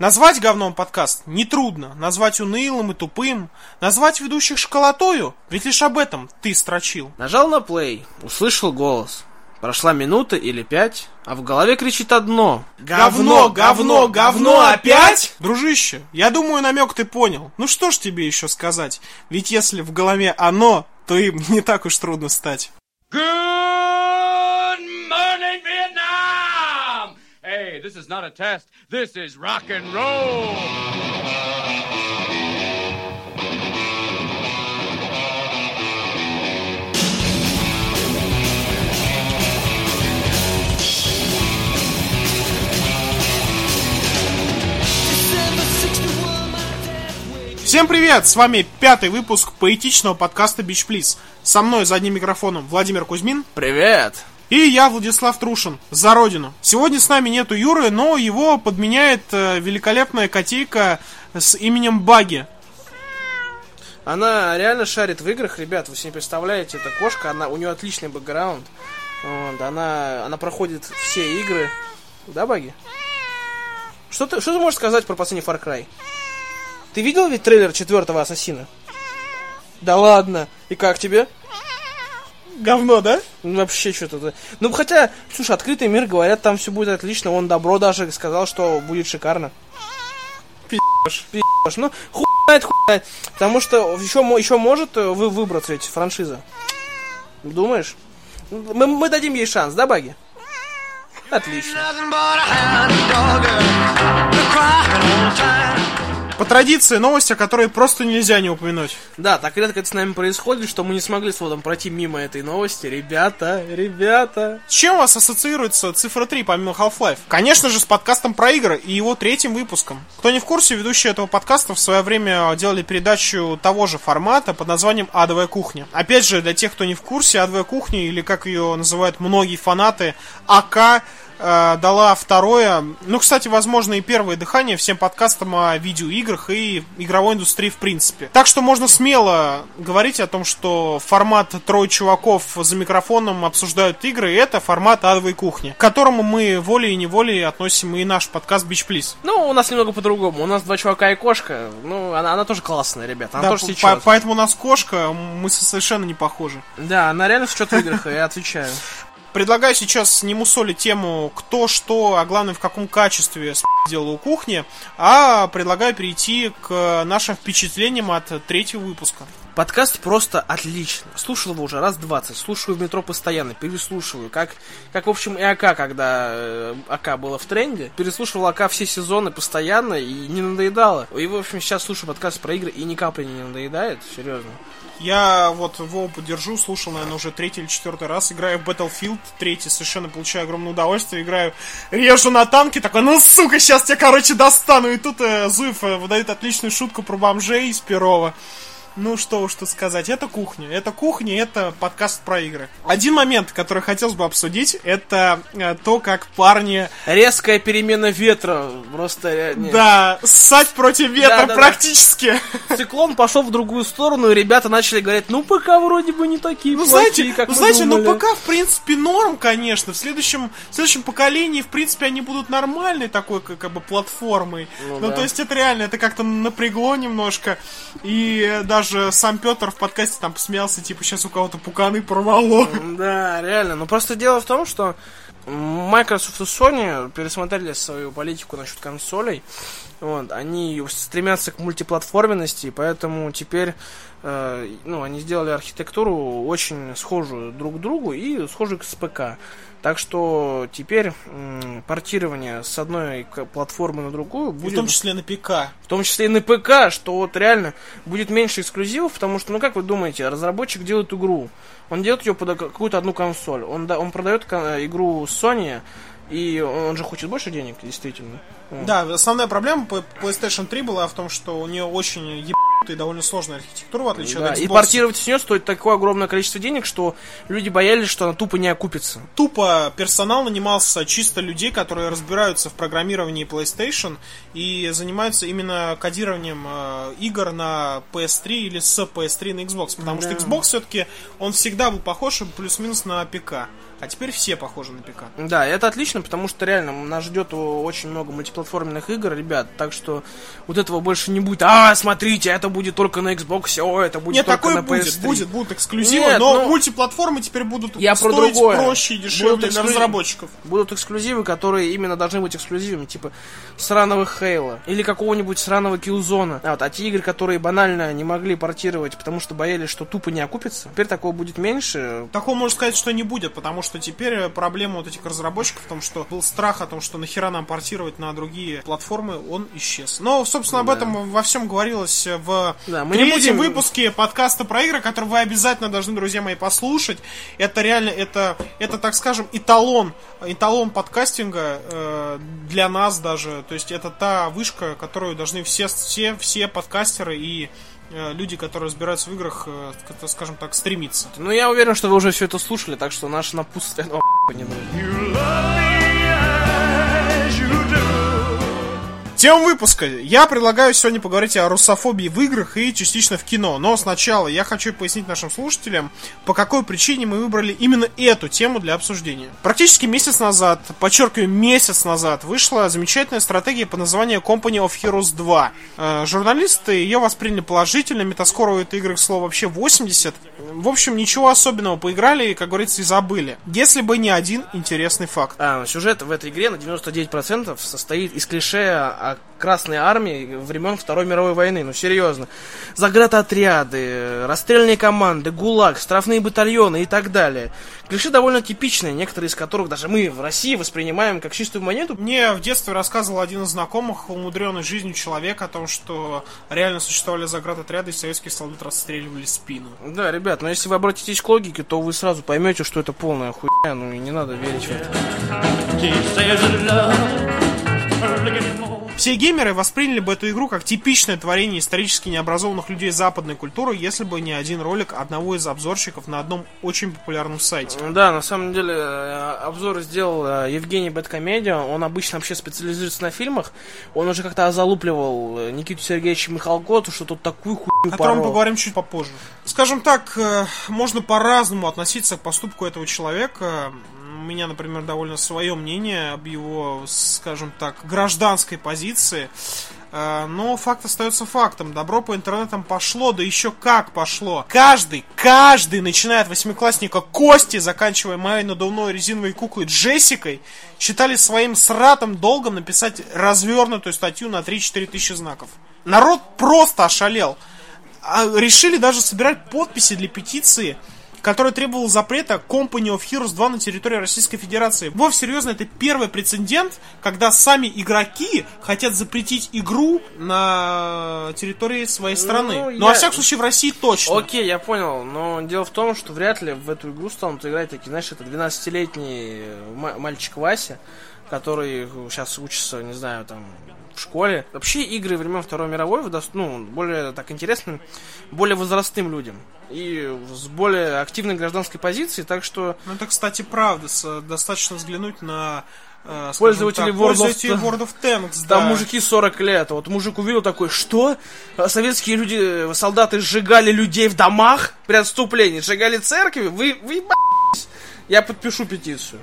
Назвать говном подкаст нетрудно, назвать унылым и тупым, назвать ведущих школотою, ведь лишь об этом ты строчил. Нажал на play, услышал голос. Прошла минута или пять, а в голове кричит одно. Говно, говно, говно опять? Дружище, я думаю, намек ты понял. Ну что ж тебе еще сказать? Ведь если в голове оно, то им не так уж трудно стать. Good this is not a test. This is rock and roll. Всем привет! С вами пятый выпуск поэтичного подкаста Beach Please. Со мной за одним микрофоном Владимир Кузьмин. Привет! И я, Владислав Трушин, за родину. Сегодня с нами нету Юры, но его подменяет э, великолепная котейка с именем Баги. Она реально шарит в играх, ребят, вы себе представляете, эта кошка, она, у нее отличный бэкграунд. Вот, она, она проходит все игры. Да, Баги? Что ты, что ты можешь сказать про последний Far Cry? Ты видел ведь трейлер четвертого Ассасина? Да ладно. И как тебе? Говно, да? Ну, Вообще что-то. Ну, хотя, слушай, открытый мир, говорят, там все будет отлично. Он добро даже сказал, что будет шикарно. Пи***ш. Пи***ш. Ну, хуй знает, хуй знает. Потому что еще, еще может э, вы выбраться ведь франшиза. Думаешь? Мы, мы дадим ей шанс, да, Баги? Отлично. По традиции, новость, о которой просто нельзя не упомянуть. Да, так редко это с нами происходит, что мы не смогли с Водом пройти мимо этой новости. Ребята, ребята. С чем у вас ассоциируется цифра 3 помимо Half-Life? Конечно же, с подкастом про игры и его третьим выпуском. Кто не в курсе, ведущие этого подкаста в свое время делали передачу того же формата под названием «Адовая кухня». Опять же, для тех, кто не в курсе, «Адовая кухня» или, как ее называют многие фанаты, АК, э, дала второе, ну, кстати, возможно, и первое дыхание всем подкастам о видеоиграх и игровой индустрии в принципе. Так что можно смело говорить о том, что формат трое чуваков за микрофоном обсуждают игры, это формат адовой кухни, к которому мы волей и неволей относим и наш подкаст Beach Please. Ну, у нас немного по-другому. У нас два чувака и кошка. Ну, она, она тоже классная, ребята. Она Да, тоже по- сечет. поэтому у нас кошка, мы со- совершенно не похожи. Да, она реально сечет в играх, я отвечаю. Предлагаю сейчас не мусолить тему кто что, а главное в каком качестве делал у кухни, а предлагаю перейти к нашим впечатлениям от третьего выпуска. Подкаст просто отлично. Слушал его уже раз 20, слушаю в метро постоянно, переслушиваю. Как, как в общем, и АК, когда э, АК было в тренде. Переслушивал АК все сезоны постоянно и не надоедало. И, в общем, сейчас слушаю подкаст про игры и ни капли не надоедает, серьезно. Я вот Вову поддержу, слушал, наверное, уже третий или четвертый раз. Играю в Battlefield, третий, совершенно получаю огромное удовольствие. Играю, режу на танке, такой, ну сука, сейчас тебя, короче, достану. И тут э, Зуев э, выдает отличную шутку про бомжей из Перова. Ну что уж тут сказать, это кухня. Это кухня, это подкаст про игры. Один момент, который хотелось бы обсудить, это э, то, как парни, Резкая перемена ветра, просто... э, не. да, ссать против ветра Да-да-да. практически. Циклон пошел в другую сторону, и ребята начали говорить, ну ПК вроде бы не такие Ну, плохие, знаете, как ну, знаете, ну, думали». ПК, в принципе, норм, конечно. В следующем, в следующем поколении, в принципе, они будут нормальной такой, как, как бы, платформой. Ну Ну, да. то есть, это реально, это как-то напрягло немножко. И э, даже сам Петр в подкасте там посмеялся, типа, сейчас у кого-то пуканы порвало. Да, реально. Но просто дело в том, что Microsoft и Sony пересмотрели свою политику насчет консолей. Вот, они стремятся к мультиплатформенности, поэтому теперь э, ну, они сделали архитектуру очень схожую друг к другу и схожую с ПК. Так что теперь м, портирование с одной платформы на другую В будет том числе на ПК. в том числе и на ПК, что вот реально будет меньше эксклюзивов, потому что, ну как вы думаете, разработчик делает игру, он делает ее под какую-то одну консоль, он, да, он продает игру Sony, и он же хочет больше денег, действительно. Да, основная проблема по PlayStation 3 была в том, что у нее очень ебанутая и довольно сложная архитектура, в отличие Да, от Xbox. и портировать с нее стоит такое огромное количество денег, что люди боялись, что она тупо не окупится. тупо персонал нанимался чисто людей, которые разбираются в программировании PlayStation и занимаются именно кодированием э, игр на PS3 или с PS3 на Xbox. Потому что Да. Xbox все-таки, он всегда был похож плюс-минус на ПК. А теперь все похожи на ПК. Да, это отлично, потому что реально нас ждет очень много мультиплатформенных игр, ребят, так что вот этого больше не будет. А, смотрите, это будет только на Xbox, о, это будет Нет, только на будет, PS3. будет, будут эксклюзивы, Нет, но ну, мультиплатформы теперь будут Я про стоить другое. проще и дешевле Будут для эксклюзив- разработчиков. Будут эксклюзивы, которые именно должны быть эксклюзивами, типа сраного Хейла или какого-нибудь сраного Киллзона. А, вот, а те игры, которые банально не могли портировать, потому что боялись, что тупо не окупится, теперь такого будет меньше. Такого можно сказать, что не будет, потому что теперь э, проблема вот этих разработчиков в том, что был страх о том, что нахера нам портировать на другие платформы, он исчез. Но, собственно, об Да. этом во всем говорилось э, в Да, мы третьем будем- выпуске подкаста про игры, который вы обязательно должны, друзья мои, послушать. Это реально, это, это так скажем, эталон, эталон подкастинга э, для нас даже. То есть это та вышка, которую должны все, все, все подкастеры и люди, которые разбираются в играх, э, скажем так, стремиться. Ну, я уверен, что вы уже все это слушали, так что наше напутствие не нужно. Тема выпуска. Я предлагаю сегодня поговорить о русофобии в играх и частично в кино. Но сначала я хочу пояснить нашим слушателям, по какой причине мы выбрали именно эту тему для обсуждения. Практически месяц назад, подчеркиваю, месяц назад, вышла замечательная стратегия под названием Company of Heroes 2. Э, журналисты ее восприняли положительно, метаскор у этой игры, к слову, вообще 80. В общем, ничего особенного, поиграли и, как говорится, и забыли. Если бы не один интересный факт. А, сюжет в этой игре на 99% состоит из клише Красной Армии времен Второй мировой войны. Ну, серьезно. Заградотряды, расстрельные команды, ГУЛАГ, штрафные батальоны и так далее. Клише довольно типичные, некоторые из которых даже мы в России воспринимаем как чистую монету. Мне в детстве рассказывал один из знакомых, умудренный жизнью человек, о том, что реально существовали заградотряды, и советские солдаты расстреливали спину. Да, ребят, но если вы обратитесь к логике, то вы сразу поймете, что это полная хуйня, ну и не надо верить в это. Все геймеры восприняли бы эту игру как типичное творение исторически необразованных людей западной культуры, если бы не один ролик одного из обзорщиков на одном очень популярном сайте. Да, на самом деле э, обзор сделал э, Евгений Бэткомедиа. Он обычно вообще специализируется на фильмах. Он уже как-то озалупливал э, Никиту Сергеевича Михалкоту, что тут такую хуйню О котором поговорим чуть попозже. Скажем так, можно по-разному относиться к поступку этого человека. Меня, например, довольно свое мнение об его, скажем так, гражданской позиции. Э, Но факт остается фактом. Добро по интернетам пошло, да еще как пошло. Каждый, каждый, начиная от восьмиклассника Кости, заканчивая моей надувной резиновой куклой Джессикой, считали своим сратом долгом написать развернутую статью на 3-4 тысячи знаков. Народ просто ошалел а, решили даже собирать подписи для петиции, которая требовала запрета Company of Heroes 2 на территории Российской Федерации. Вов, серьезно, это первый прецедент, когда сами игроки хотят запретить игру на территории своей страны. Ну, Ну, я- во всяком случае, в России точно. Окей, я понял, но дело в том, что вряд ли в эту игру станут играть такие, знаешь, это 12-летний ма- мальчик Вася, который сейчас учится, не знаю, там, в школе. Вообще игры времен Второй мировой выдаст- ну, более так интересны более возрастным людям и с более активной гражданской позицией, так что Ну, это, кстати, правда. Достаточно взглянуть на э, Пользователи так, World of. World of Tanks. Там да. мужики 40 лет. Вот мужик увидел такой, что? Советские люди, э, солдаты сжигали людей в домах при отступлении, сжигали церкви? Вы, вы? Я подпишу петицию.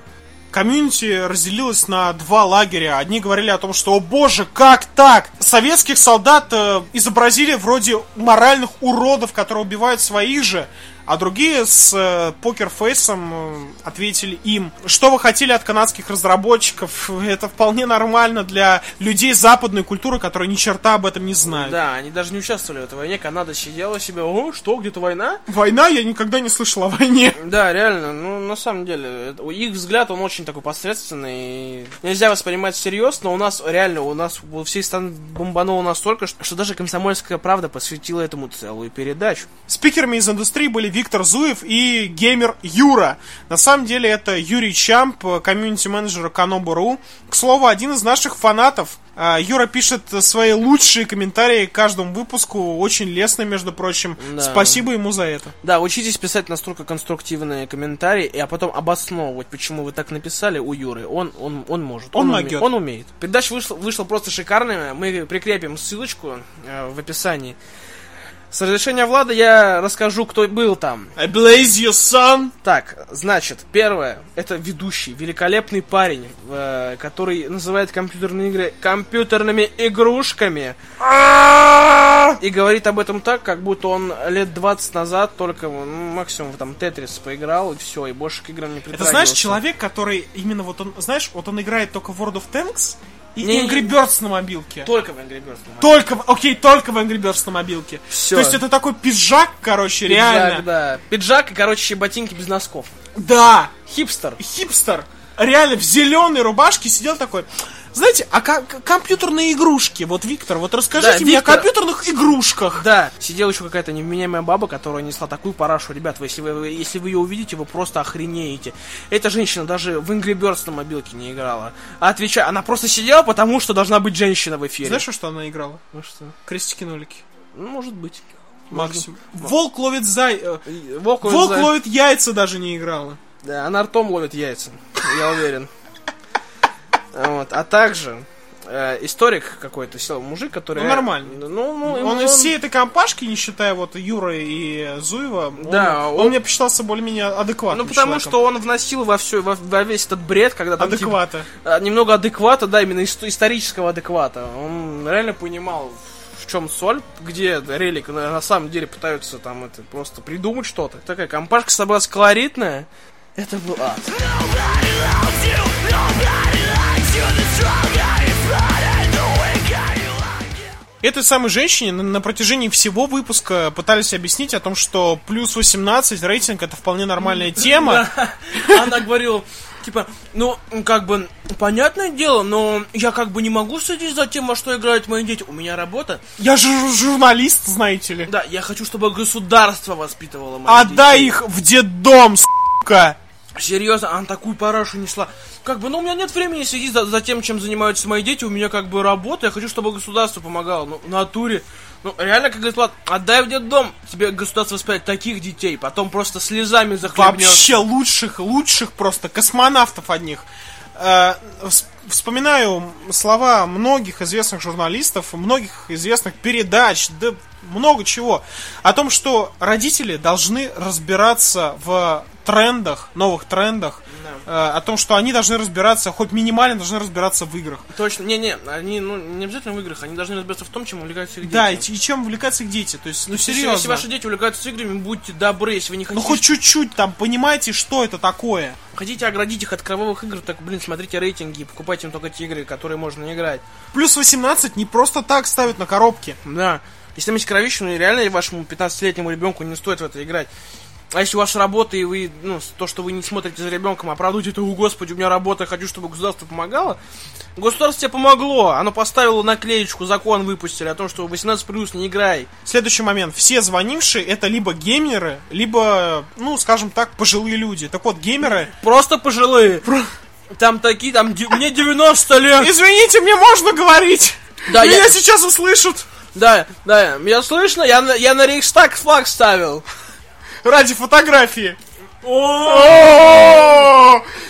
Комьюнити разделилось на два лагеря. Одни говорили о том, что, о боже, как так? Советских солдат э, изобразили вроде моральных уродов, которые убивают своих же. А другие с э, покерфейсом э, ответили им, что вы хотели от канадских разработчиков, это вполне нормально для людей западной культуры, которые ни черта об этом не знают. Да, они даже не участвовали в этой войне. Канада сидела себе, о, что, где-то война? Война, я никогда не слышал о войне. Да, реально, ну, на самом деле, их взгляд, он очень такой посредственный, нельзя воспринимать всерьез, но у нас, реально, у нас у всей страны бомбануло настолько, что, что даже «Комсомольская правда» посвятила этому целую передачу. Спикерами из индустрии были Виктор Зуев и геймер Юра. На самом деле это Юрий Чамп, комьюнити-менеджер Канобу.ру. К слову, один из наших фанатов. А, Юра пишет свои лучшие комментарии к каждому выпуску, очень лестно, между прочим. Да. Спасибо ему за это. Да, учитесь писать настолько конструктивные комментарии, и а потом обосновывать, почему вы так написали у Юры. Он, он, он может. Он уме- могет. он умеет. Передача вышла, вышла просто шикарная. Мы прикрепим ссылочку э, в описании. С разрешения Влада я расскажу, кто был там. I blaze you, son! Так, значит, первое, это ведущий, великолепный парень, э, который называет компьютерные игры компьютерными игрушками. И говорит об этом так, как будто он лет 20 назад только ну, максимум там Тетрис поиграл, и все, и больше к играм не Это притрагивался. знаешь, человек, который именно вот он, знаешь, вот он играет только в World of Tanks и Не- Angry Birds на мобилке. Только в Angry Birds. по-моему. Только, в- окей, только в Angry Birds на мобилке. Всё. То есть это такой пиджак, короче, Пиджак, реально. да. Пиджак и, короче, ботинки без носков. Да, Хипстер. хипстер, реально в зеленой рубашке сидел такой. Знаете, а компьютерные игрушки, вот Виктор, вот расскажите Да, мне Виктор- о компьютерных игрушках. Да, сидела еще какая-то невменяемая баба, которая несла такую парашу. Ребят, вы, если, вы, если вы ее увидите, вы просто охренеете. Эта женщина даже в Angry Birds на мобилке не играла. А отвечая, она просто сидела, потому что должна быть женщина в эфире. Знаешь, что она играла? ну что? Крестики-нолики. Ну, может быть. Максимум. Волк ловит зай... э, Волк, ловит Волк за- ловит яйца даже не играла. Да, она ртом ловит яйца, я уверен. Вот. А также э, историк какой-то, сел мужик, который... Ну, нормально. Ну, ну, Он ему- из всей этой компашки, не считая вот Юры и Зуева, он- Да, он, он- мне посчитался более-менее адекватным Ну, потому человеком. что он вносил во все, во, во весь этот бред, когда там, типа, Адеквата. а, немного адеквата, да, именно исто- исторического адеквата. Он реально понимал, в чем соль, где релик на, на самом деле пытаются там это просто придумать что-то. Такая компашка собралась колоритная. Это был ад. Этой самой женщине на, на протяжении всего выпуска пытались объяснить о том, что плюс 18 рейтинг это вполне нормальная тема. Она говорила, типа, ну, как бы, понятное дело, но я как бы не могу следить за тем, во что играют мои дети. У меня работа. Я же жур- журналист, знаете ли. Да, я хочу, чтобы государство воспитывало моих Отдай детей. их в детдом, сука! Серьезно, она такую парашу несла. Как бы, ну, у меня нет времени следить за, за тем, чем занимаются мои дети. У меня как бы работа. Я хочу, чтобы государство помогало. Ну, в натуре. Ну, реально, как говорит Влад, отдай в детдом. Тебе государство воспитает таких детей. Потом просто слезами захлебнешь. Вообще лучших, лучших просто космонавтов одних. Э, вс- Вспоминаю слова многих известных журналистов, многих известных передач, да много чего, о том, что родители должны разбираться в трендах, новых трендах, э, о том, что они должны разбираться, хоть минимально должны разбираться в играх. Точно. Не-не, они, ну, не обязательно в играх. Они должны разбираться в том, чем увлекаются их дети. Да, и, и чем увлекаются их дети. То есть, ну Если- серьезно. Если ваши дети увлекаются играми, будьте добры, если вы не Ну хотите... хоть чуть-чуть там понимаете, что это такое. Хотите оградить их от кровавых игр, так, блин, смотрите рейтинги и покупайте им только те игры, которые можно играть. Плюс 18 не просто так ставят на коробке. Да. Если там есть кровища, ну реально вашему 15-летнему ребенку не стоит в это играть. А если у вас работа, и вы, ну, то, что вы не смотрите за ребенком, оправдываете это, о, господи, у меня работа, я хочу, чтобы государство помогало. Государство тебе помогло, оно поставило наклеечку, закон выпустили о том, что 18 плюс не играй. Следующий момент. Все звонившие это либо геймеры, либо, ну, скажем так, пожилые люди. Так вот, геймеры... Просто пожилые. Там такие, там, мне 90 лет. Извините, мне можно говорить? Да, Меня я- сейчас услышат. Да, да, меня слышно? Я на, я на Рейхстаг флаг ставил. Ради фотографии.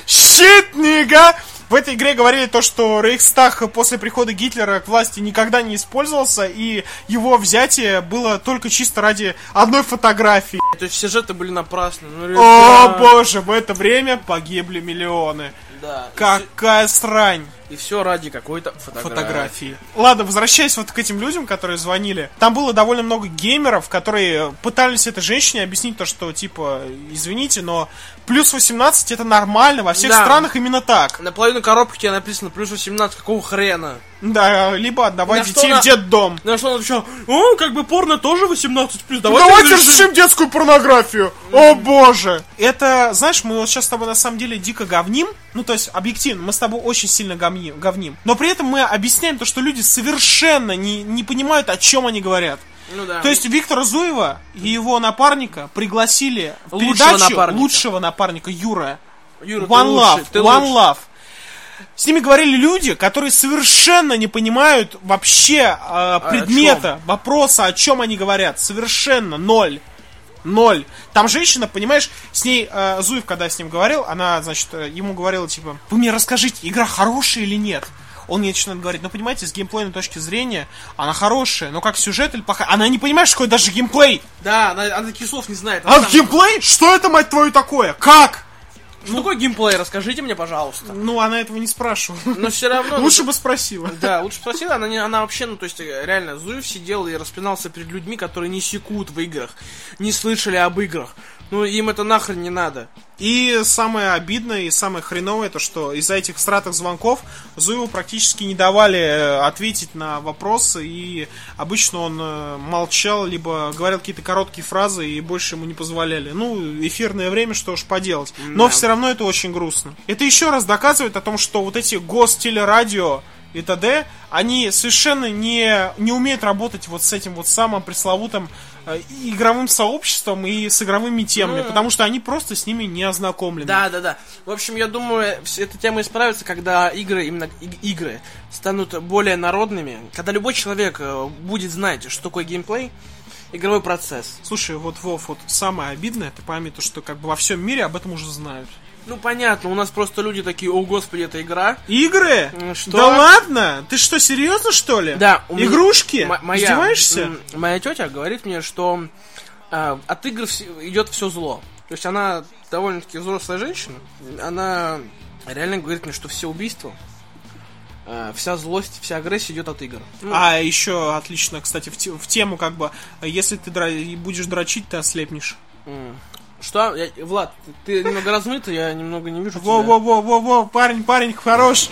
Щит, нига! В этой игре говорили то, что Рейхстаг после прихода Гитлера к власти никогда не использовался, и его взятие было только чисто ради одной фотографии. То есть все жертвы были напрасны. Ну, О боже, в это время погибли миллионы. Да. Какая срань И все ради какой-то фотографии. фотографии. Ладно, возвращаясь вот к этим людям, которые звонили. Там было довольно много геймеров, которые пытались этой женщине объяснить то, что, типа, извините, но плюс 18 это нормально, во всех Да. странах именно так. На половину коробки тебе написано плюс 18, какого хрена? Да, либо отдавай На детей она- в детдом. На что он отвечал, о, как бы порно тоже 18 плюс, давайте, Давайте разрешим». разрешим детскую порнографию. О боже. Это, знаешь, мы вот сейчас с тобой на самом деле дико говним. Ну, то есть, объективно, мы с тобой очень сильно говним. Говним. Но при этом мы объясняем то, что люди совершенно не, не понимают, о чем они говорят. Ну да. То есть Виктора Зуева и его напарника пригласили в Лучшего передачу напарника. лучшего напарника Юра. Юра, One Love. ты One. Love. С ними говорили люди, которые совершенно не понимают вообще э, предмета, вопроса, о чем они говорят. Совершенно ноль. Ноль. Там женщина, понимаешь, с ней э, Зуев, когда с ним говорил, она, значит, э, ему говорила, типа, вы мне расскажите, игра хорошая или нет? он ей начинает говорить, ну, понимаете, с геймплейной точки зрения, она хорошая, но как сюжет или плохая, она не понимает, что это даже геймплей. Да, она, она таких слов не знает. А геймплей? Что это, мать твою, такое? Как? Что такое геймплей? Расскажите мне, пожалуйста. Ну, она этого не спрашивала. Но все равно... Лучше ну, бы спросила. Да, лучше спросила, она, не, она вообще, ну, то есть, реально, Зуев сидел и распинался перед людьми, которые не секут в играх, не слышали об играх. Ну, им это нахрен не надо. И самое обидное и самое хреновое, то что из-за этих стратых звонков Зуеву практически не давали э, ответить на вопросы, и обычно он э, молчал, либо говорил какие-то короткие фразы, и больше ему не позволяли. Ну, эфирное время, что уж поделать. Но Да. все равно это очень грустно. Это еще раз доказывает о том, что вот эти гостелерадио и т.д., они совершенно не, не умеют работать вот с этим вот самым пресловутым э, игровым сообществом и с игровыми темами, Ну, потому что они просто с ними не ознакомлены. Да, да, да. В общем, я думаю, эта тема исправится, когда игры, именно иг- игры, станут более народными, когда любой человек э, будет знать, что такое геймплей, игровой процесс. Слушай, вот, Вов, вот самое обидное, ты пойми, то, что как бы во всем мире об этом уже знают. Ну, понятно, у нас просто люди такие, о, господи, это игра. Игры? Что? Да ладно? Ты что, серьезно, что ли? Да, у меня- Игрушки? М- моя, Издеваешься? Моя тетя говорит мне, что э, от игр вс- идет все зло. То есть она довольно-таки взрослая женщина. Она реально говорит мне, что все убийства, вся злость, вся агрессия идет от игр. Ну, А еще отлично, кстати, в, те- в тему как бы, если ты дра- будешь дрочить, ты ослепнешь. м. Что? Я- Влад, ты немного размыт, я немного не вижу. Во-во-во-во-во, парень, парень, хорош.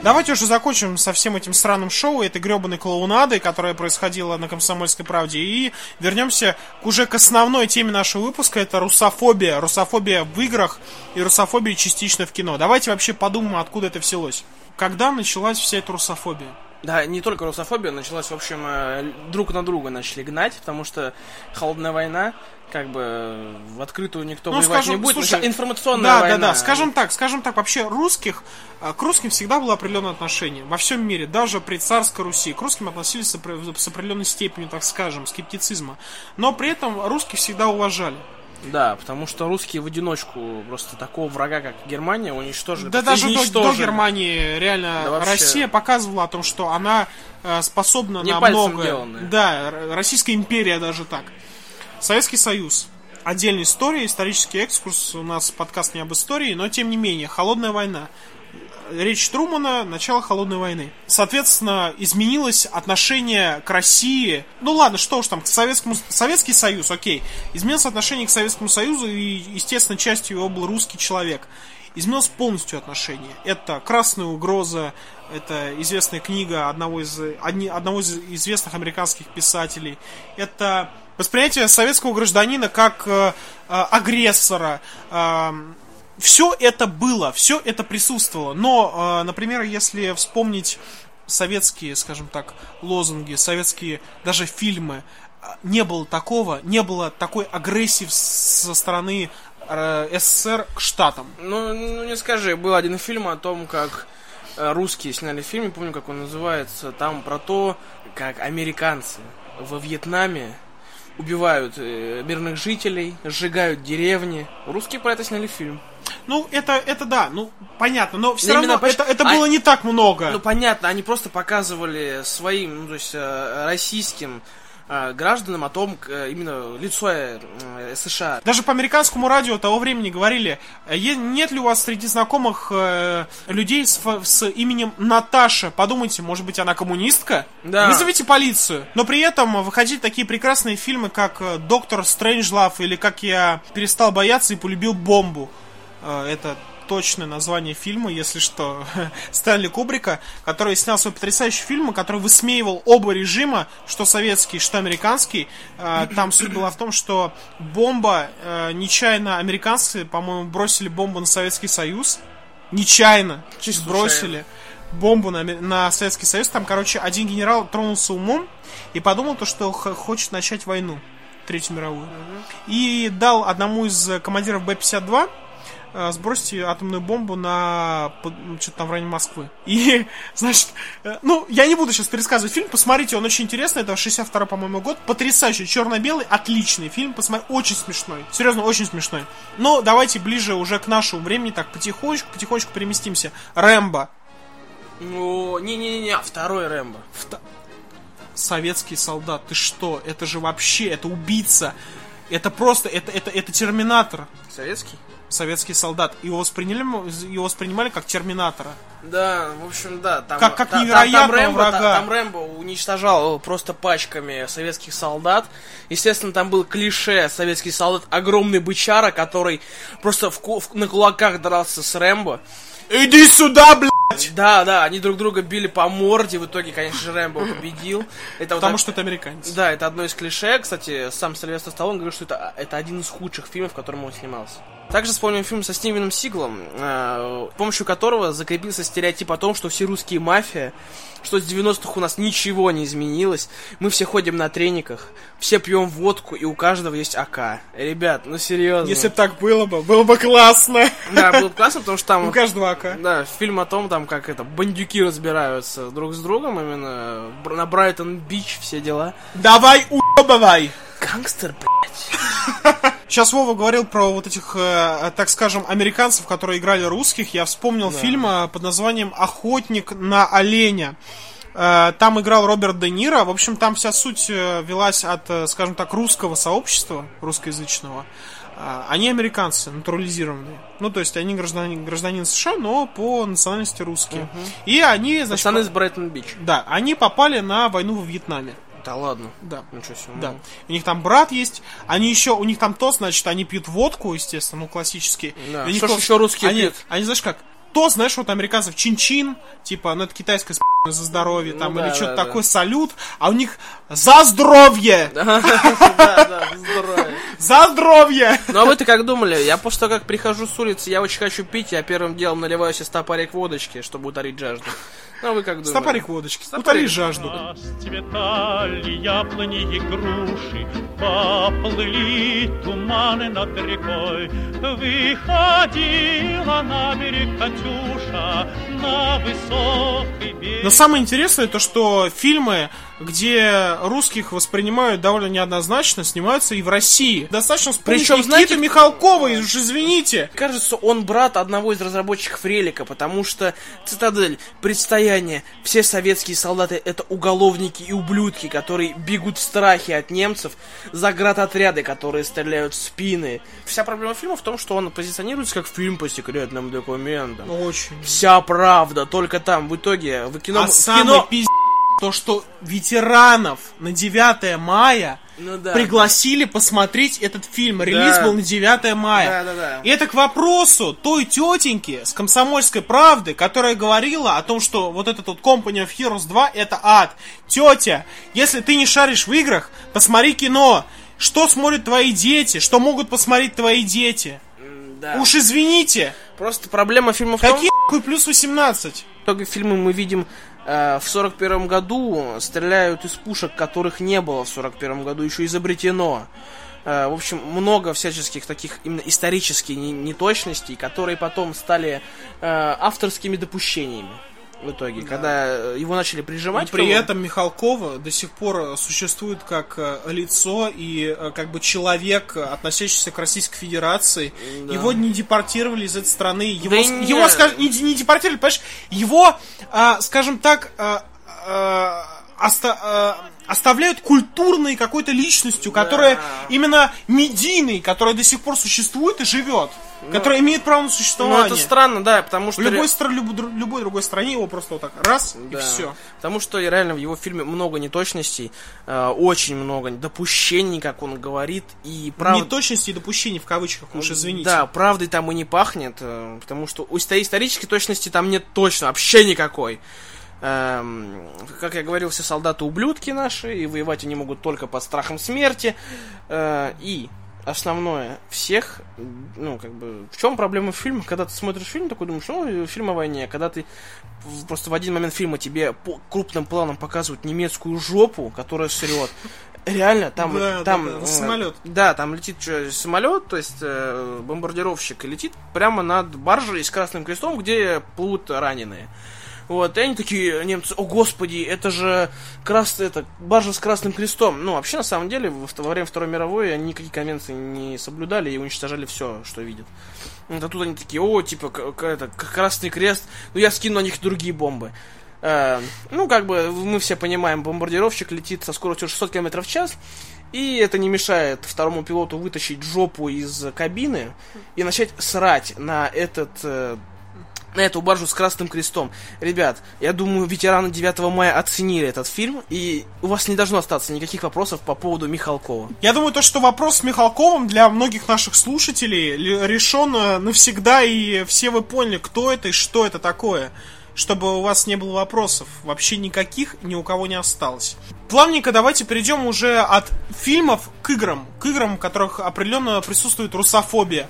Давайте уже закончим со всем этим странным шоу, этой гребаной клоунадой, которая происходила на Комсомольской правде, и вернемся к уже к основной теме нашего выпуска, это русофобия. Русофобия в играх и русофобия частично в кино. Давайте вообще подумаем, откуда это взялось. Когда началась вся эта русофобия? Да, не только русофобия началась, в общем, э, друг на друга начали гнать, потому что холодная война, как бы э, в открытую никто Ну, воевать скажем, не будет, слушай, информационная Да, война. да, да. Скажем так, скажем так, вообще русских а, к русским всегда было определенное отношение. Во всем мире, даже при царской Руси, к русским относились с определенной степенью, так скажем, скептицизма. Но при этом русских всегда уважали. Да, потому что русские в одиночку просто такого врага, как Германия, уничтожили. Да даже до, до. Германии реально Да вообще. Россия показывала о том, что она э, способна Не на многое. Да, Российская империя даже так. Советский Союз. Отдельная история, исторический экскурс. У нас подкаст не об истории, но тем не менее, холодная война. Речь Трумана, начало холодной войны. Соответственно, изменилось отношение к России. Ну ладно, что уж там, к Советскому... Советский Союз, окей. Изменилось отношение к Советскому Союзу, и, естественно, частью его был русский человек. Изменилось полностью отношение. Это «Красная угроза», это известная книга одного из, одни- одного из известных американских писателей. Это восприятие советского гражданина как э, э, агрессора. Все это было, все это присутствовало. Но, э, например, если вспомнить советские, скажем так, лозунги, советские даже фильмы, э, не было такого, не было такой агрессии со стороны э, СССР к Штатам. Ну, ну, не скажи, был один фильм о том, как русские сняли фильм, не помню, как он называется, там про то, как американцы во Вьетнаме убивают э, мирных жителей, сжигают деревни. Русские про это сняли фильм. Ну, это, это да, ну, понятно, но все Именно равно поч- это, это а- было не так много. Ну, понятно, они просто показывали своим, ну, то есть, э, российским гражданам о том, э, именно лицо э, э, США. Даже по американскому радио того времени говорили, э, нет ли у вас среди знакомых э, людей с, с именем Наташа? Подумайте, может быть, она коммунистка? Да. Вызовите полицию. Но при этом выходили такие прекрасные фильмы, как э, Доктор Стрэнджлав или Как я перестал бояться и полюбил бомбу. Э, Это точное название фильма, если что, Стэнли Кубрика, который снял свой потрясающий фильм, который высмеивал оба режима, что советский, что американский. Э, Там суть была в том, что бомба, э, нечаянно американцы, по-моему, бросили бомбу на Советский Союз. Нечаянно Чисто бросили бомбу на, на Советский Союз. Там, короче, один генерал тронулся умом и подумал то, что хочет начать войну. Третью мировую. И дал одному из командиров Б-52 э, сбросьте атомную бомбу на ну, что-то там в районе Москвы. И, значит, э, ну, я не буду сейчас пересказывать фильм, посмотрите, он очень интересный, это 62 по-моему, год, потрясающий, черно-белый, отличный фильм, посмотрите, очень смешной, серьезно, очень смешной. Но давайте ближе уже к нашему времени, так, потихонечку, потихонечку переместимся. Рэмбо, Ну, не-не-не, второй Рэмбо. советский солдат, ты что, это же вообще, это убийца, это просто, это, это, это терминатор. Советский? советский солдат. Его восприняли, его воспринимали как терминатора. Да, в общем, да. Там, Как- как та- невероятного там, Рэмбо, врага. та- там Рэмбо уничтожал просто пачками советских солдат. Естественно, там был клише советский солдат, огромный бычара, который просто в в- на кулаках дрался с Рэмбо. Иди сюда, блядь! Да, да, они друг друга били по морде, в итоге, конечно же, Рэмбо победил. Это вот Потому так- что это американец. Да, это одно из клише. Кстати, сам Сильвестр Сталлоне говорит, что это, это один из худших фильмов, в котором он снимался. Также вспомним фильм со Стивеном Сиглом, э, с помощью которого закрепился стереотип о том, что все русские мафия, что с 90-х у нас ничего не изменилось, мы все ходим на трениках, все пьем водку, и у каждого есть АК. Ребят, ну серьезно. Если бы так было бы, было бы классно. Да, было бы классно, потому что там... У каждого АК. Да, фильм о том, там, как это, бандюки разбираются друг с другом, именно на Брайтон-Бич, все дела. Давай уебывай! Гангстер, блядь. Сейчас Вова говорил про вот этих, э, так скажем, американцев, которые играли русских. Я вспомнил фильм э, под названием «Охотник на оленя». Э, Там играл Роберт Де Ниро. В общем, там вся суть э, велась от, э, скажем так, русского сообщества, русскоязычного. Они американцы, натурализированные. Ну, то есть они гражданин, гражданин США, но по национальности русские. И они, значит, Пацаны с Брайтон-Бич. да, они попали на войну во Вьетнаме. Да ладно. Да. Ничего себе. Да. ну. У них там брат есть. Они еще, у них там то, значит, они пьют водку, естественно, ну, классический. Да. И у них Что ж еще русские они, пьют? Они, знаешь как, то, знаешь, вот американцев чин-чин, типа, ну, это китайское с*** за здоровье, там, Ну да, или что-то да, да. такое, салют, а у них за здоровье! Да, да, здорово. За здоровье! Ну а вы-то как думали? Я после того, как прихожу с улицы, я очень хочу пить, я первым делом наливаю себе стопарик водочки, чтобы утолить жажду. А вы как думали? Стопарик водочки, Стопарик. утоли жажду. Расцветали яблони и груши, поплыли туманы над рекой. Выходила на берег Катюша на высокий берег. Но самое интересное то, что фильмы, где русских воспринимают довольно неоднозначно, снимаются и в России. Достаточно вспомнить Причем, Никиты знаете- Михалкова, уж извините. Кажется, он брат одного из разработчиков Релика, потому что Цитадель, предстояние, все советские солдаты это уголовники и ублюдки, которые бегут в страхе от немцев, заградотряды, которые стреляют в спины. Вся проблема фильма в том, что он позиционируется как фильм по секретным документам. Очень. Вся правда, только там, в итоге, в кино... а в самый кино... пиздец то, что ветеранов на 9 мая Ну да. пригласили посмотреть этот фильм. Релиз Да. был на 9 мая. Да-да-да. И это к вопросу той тетеньки с комсомольской правды, которая говорила о том, что вот этот вот Company of Heroes 2 это ад. Тетя, если ты не шаришь в играх, посмотри кино. Что смотрят твои дети? Что могут посмотреть твои дети? Да. Уж извините, Просто проблема фильма в том... какие плюс 18? итоге фильмы мы видим э, в сорок первом году стреляют из пушек, которых не было в сорок первом году еще изобретено. Э, в общем, много всяческих таких именно исторических не- неточностей, которые потом стали э, авторскими допущениями. В итоге, когда э, его начали И прижимать. при к нему- этом Михалкова до сих пор э, существует как э, лицо и как бы человек, относящийся к Российской Федерации. Да. Его не депортировали из этой страны. Его, и с- не- его скаж- не, не депортировали, понимаешь? Его, а, скажем так, а, а, оста- а, оставляют культурной какой-то личностью, которая именно медийной, которая до сих пор существует и живет. Которая имеет право на Ну, существование. это странно, да, потому что... В любой, стра- любой, любой другой стране его просто вот так раз и Да. все. Потому что реально в его фильме много неточностей, э, очень много допущений, как он говорит, и правда... Неточности и допущений в кавычках, уж извините. Да, правдой там и не пахнет, э, потому что у исто- исторической точности там нет точно, вообще никакой. Эм, как я говорил, все солдаты ублюдки наши, и воевать они могут только под страхом смерти. Э, и основное всех, ну, как бы, в чем проблема фильма, когда ты смотришь фильм, такой думаешь, ну, фильм о войне, когда ты просто в один момент фильма тебе по крупным планом показывают немецкую жопу, которая срет, Реально, там, Да, там да, да, э, самолет. Да, там летит чё, самолет, то есть э, бомбардировщик, и летит прямо над баржей с красным крестом, где плывут раненые. Вот, и они такие, немцы, о господи, это же крас... это, баржа с красным крестом. Ну, вообще, на самом деле, во, во время Второй мировой они никакие конвенции не соблюдали и уничтожали все, что видят. Вот, а тут они такие, о, типа, к- это, красный крест, ну я скину на них другие бомбы. Э, ну, как бы, мы все понимаем, бомбардировщик летит со скоростью 600 км в час, и это не мешает второму пилоту вытащить жопу из кабины и начать срать на этот э, на эту баржу с красным крестом. Ребят, я думаю, ветераны 9 мая оценили этот фильм, и у вас не должно остаться никаких вопросов по поводу Михалкова. Я думаю, то, что вопрос с Михалковым для многих наших слушателей решен э, навсегда, и все вы поняли, кто это и что это такое. Чтобы у вас не было вопросов. Вообще никаких ни у кого не осталось. Плавненько давайте перейдем уже от фильмов к играм. К играм, в которых определенно присутствует русофобия.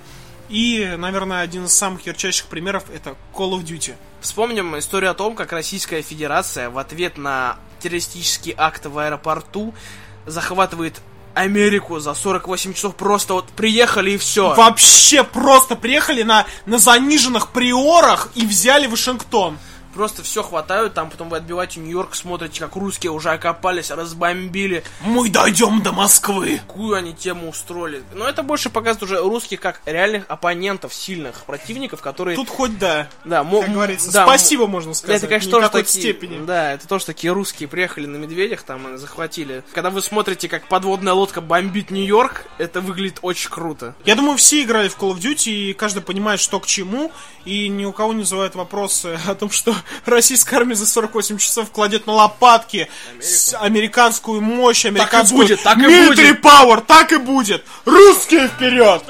И, наверное, один из самых ярчайших примеров это Call of Duty. Вспомним историю о том, как Российская Федерация в ответ на террористический акт в аэропорту захватывает Америку за 48 часов. Просто вот приехали и все. Вообще просто приехали на, на заниженных приорах и взяли Вашингтон. Просто все хватают, там потом вы отбиваете Нью-Йорк, смотрите, как русские уже окопались, разбомбили. Мы дойдем до Москвы. Какую они тему устроили. Но это больше показывает уже русских как реальных оппонентов, сильных противников, которые... Тут хоть да. да, мо- Как говорится, да, спасибо можно сказать. Это, конечно, не тоже такие, степени. Да, это тоже такие русские приехали на медведях, там и захватили. Когда вы смотрите, как подводная лодка бомбит Нью-Йорк, это выглядит очень круто. Я думаю, все играли в Call of Duty, и каждый понимает, что к чему, и ни у кого не вызывает вопросы о том, что российская армия за 48 часов кладет на лопатки с- американскую мощь, американскую будет, так и military будет. power, так и будет. Русские вперед!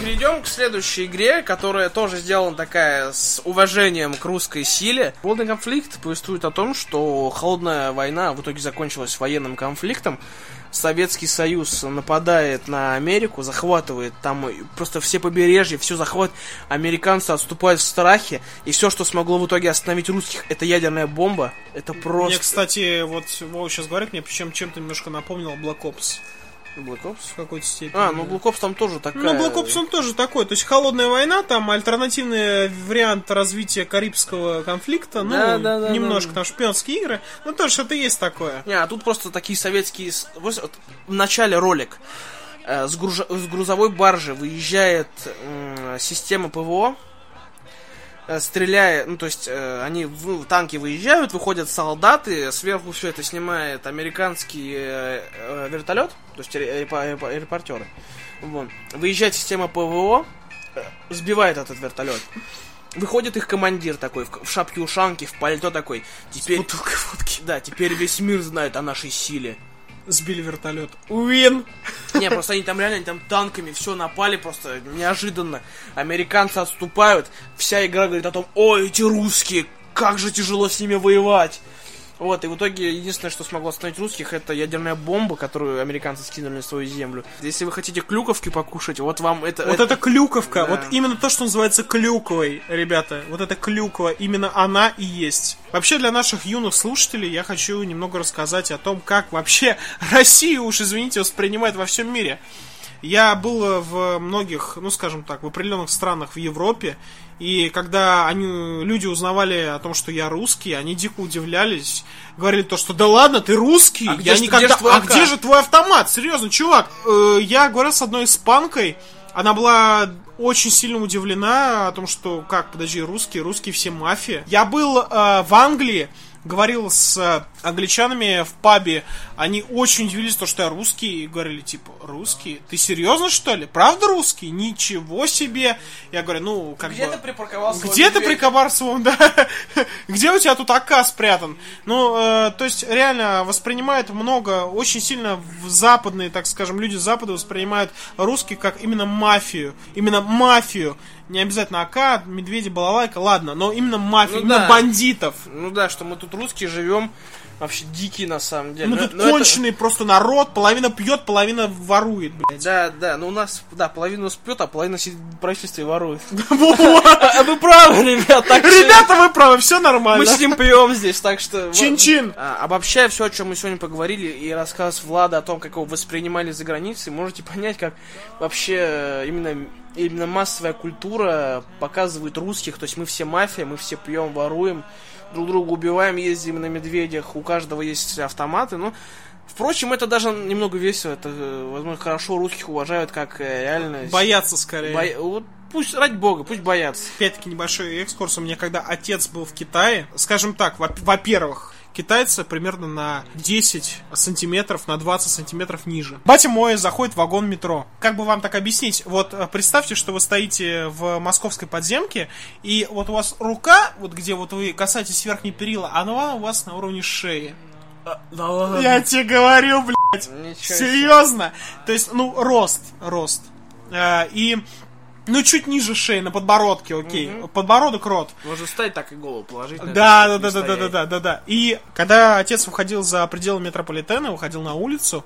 Перейдем к следующей игре, которая тоже сделана такая с уважением к русской силе. Холодный конфликт повествует о том, что холодная война в итоге закончилась военным конфликтом. Советский Союз нападает на Америку, захватывает там просто все побережья, все захват. Американцы отступают в страхе, и все, что смогло в итоге остановить русских, это ядерная бомба. Это Мне, просто... кстати, вот Вова сейчас говорит, мне причем чем-то немножко напомнил Black Ops Black Ops? в какой-то степени. А, ну Black Ops там тоже такая... Ну, Black Ops он тоже такой. То есть холодная война, там альтернативный вариант развития Карибского конфликта. Ну, Да, да, да, немножко да. там шпионские игры. Ну, тоже что-то есть такое. Не, а тут просто такие советские... вот В начале ролик э, с, гружа- с грузовой баржи выезжает система ПВО, стреляя, ну то есть э, они в танки выезжают, выходят солдаты, сверху все это снимает американский э, э, вертолет, то есть ре- репо- репо- репортеры. Вон. Выезжает система ПВО, э, сбивает этот вертолет. Выходит их командир такой, в, в шапке ушанки, в пальто такой. Теперь, Бутылкой водки. да, теперь весь мир знает о нашей силе. Сбили вертолет. Уин! Не, просто они там реально, они там танками все напали просто неожиданно. Американцы отступают, вся игра говорит о том, ой, эти русские, как же тяжело с ними воевать. Вот, и в итоге единственное, что смогло остановить русских, это ядерная бомба, которую американцы скинули на свою землю. Если вы хотите клюковки покушать, вот вам это... Вот это клюковка, Да. вот именно то, что называется клюковой, ребята. Вот это клюква, именно она и есть. Вообще для наших юных слушателей я хочу немного рассказать о том, как вообще Россию, уж извините, воспринимает во всем мире. Я был в многих, ну скажем так, в определенных странах в Европе, и когда они, люди узнавали о том, что я русский, они дико удивлялись, говорили то, что да ладно, ты русский, А где я ж- никогда... где ж твой а АК?» где же твой автомат? Серьезно, чувак, э, я говорил с одной испанкой, она была очень сильно удивлена о том, что, как, подожди, русские, русские все мафия. Я был э, в Англии, говорил с э, англичанами в пабе, они очень удивились, то, что я русский, и говорили, типа, русский? Ты серьезно, что ли? Правда русский? Ничего себе! Я говорю, ну, как Где бы... ты припарковался? Где ты прикобарсовым, да? Где у тебя тут АК спрятан? Ну, э, то есть, реально воспринимают много, очень сильно в западные, так скажем, люди Запада воспринимают русских как именно мафию. Именно мафию. Не обязательно АК, медведи, балалайка, ладно, но именно мафию, Ну именно да. бандитов. Ну да, что мы тут русские живем вообще дикий на самом деле. Ну Но- тут но это- конченый просто народ, половина пьет, половина ворует, блядь. Да, да, но у нас, да, половина спет, а половина сидит в правительстве и ворует. А вы правы, ребят, так что- Ребята, вы правы, все Мы нормально. сидим пьем здесь, так что... Чин-чин. А, обобщая все, о чем мы сегодня поговорили, и рассказ Влада о том, как его воспринимали за границей, можете понять, как вообще э, именно, именно массовая культура показывает русских, то есть мы все мафия, мы все пьем, воруем, друг друга убиваем, ездим на медведях, у каждого есть автоматы, ну... Впрочем, это даже немного весело, это, э, возможно, хорошо русских уважают как э, реально... Боятся скорее. Боя- Вот пусть, ради бога, пусть боятся. Опять-таки небольшой экскурс. У меня когда отец был в Китае, скажем так, во- во-первых, китайцы примерно на 10 сантиметров, на 20 сантиметров ниже. Батя мой заходит в вагон метро. Как бы вам так объяснить? Вот э, представьте, что вы стоите в московской подземке, и вот у вас рука, вот где вот вы касаетесь верхней перила, она у вас на уровне шеи. Да ладно. Я тебе говорю, блядь. Ничего себе. Серьезно? То есть, ну, рост, рост. Э, И, ну, чуть ниже шеи, на подбородке, окей. Подбородок, рот. Можно встать так и голову положить. Да, да, да, да, да, да, да, да, да. И когда отец выходил за пределы метрополитена, выходил на улицу,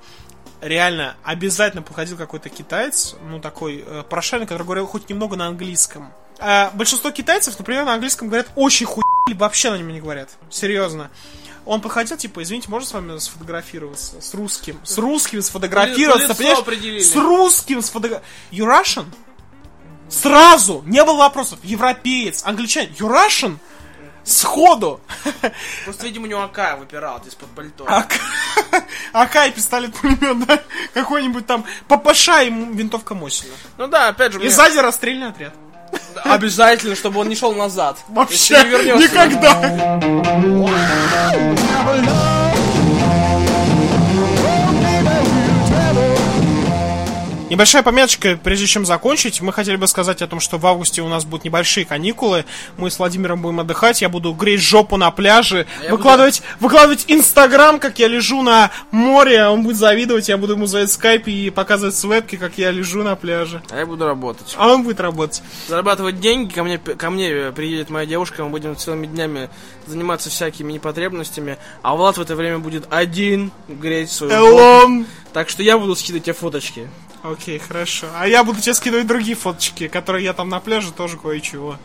реально обязательно подходил какой-то китаец, ну такой э, прошаренный, который говорил хоть немного на английском. А большинство китайцев, например, на английском говорят очень хуй, либо вообще на нем не говорят. Серьезно. Он подходил, типа, извините, можно с вами сфотографироваться? С русским. С русским сфотографироваться, понимаешь? определили. С русским сфотографироваться. You Russian? Сразу! Не было вопросов. Европеец, англичанин. You Russian? Сходу! Просто, видимо, у него АК выпирал из-под пальто. АК, АК и пистолет пулемет, да? Какой-нибудь там ППШ и м- винтовка Мосина. Ну да, опять же, И мне сзади расстрельный отряд. обязательно, чтобы он не шел назад. Вообще не никогда. Небольшая пометочка, прежде чем закончить, мы хотели бы сказать о том, что в августе у нас будут небольшие каникулы. Мы с Владимиром будем отдыхать, я буду греть жопу на пляже, я выкладывать, выкладывать инстаграм, как я лежу на море, он будет завидовать, я буду ему звонить в скайпе и показывать с вебки, как я лежу на пляже. А я буду работать. А он будет работать. Зарабатывать деньги, ко мне, ко мне приедет моя девушка, мы будем целыми днями заниматься всякими непотребностями, а Влад в это время будет один греть свою. Элон! Так что я буду скидывать тебе фоточки. Окей, хорошо. А я буду тебе скидывать другие фоточки, которые я там на пляже тоже кое-чего.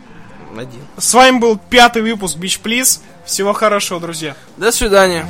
Один. С вами был пятый выпуск Beach Please. Всего хорошего, друзья. До свидания.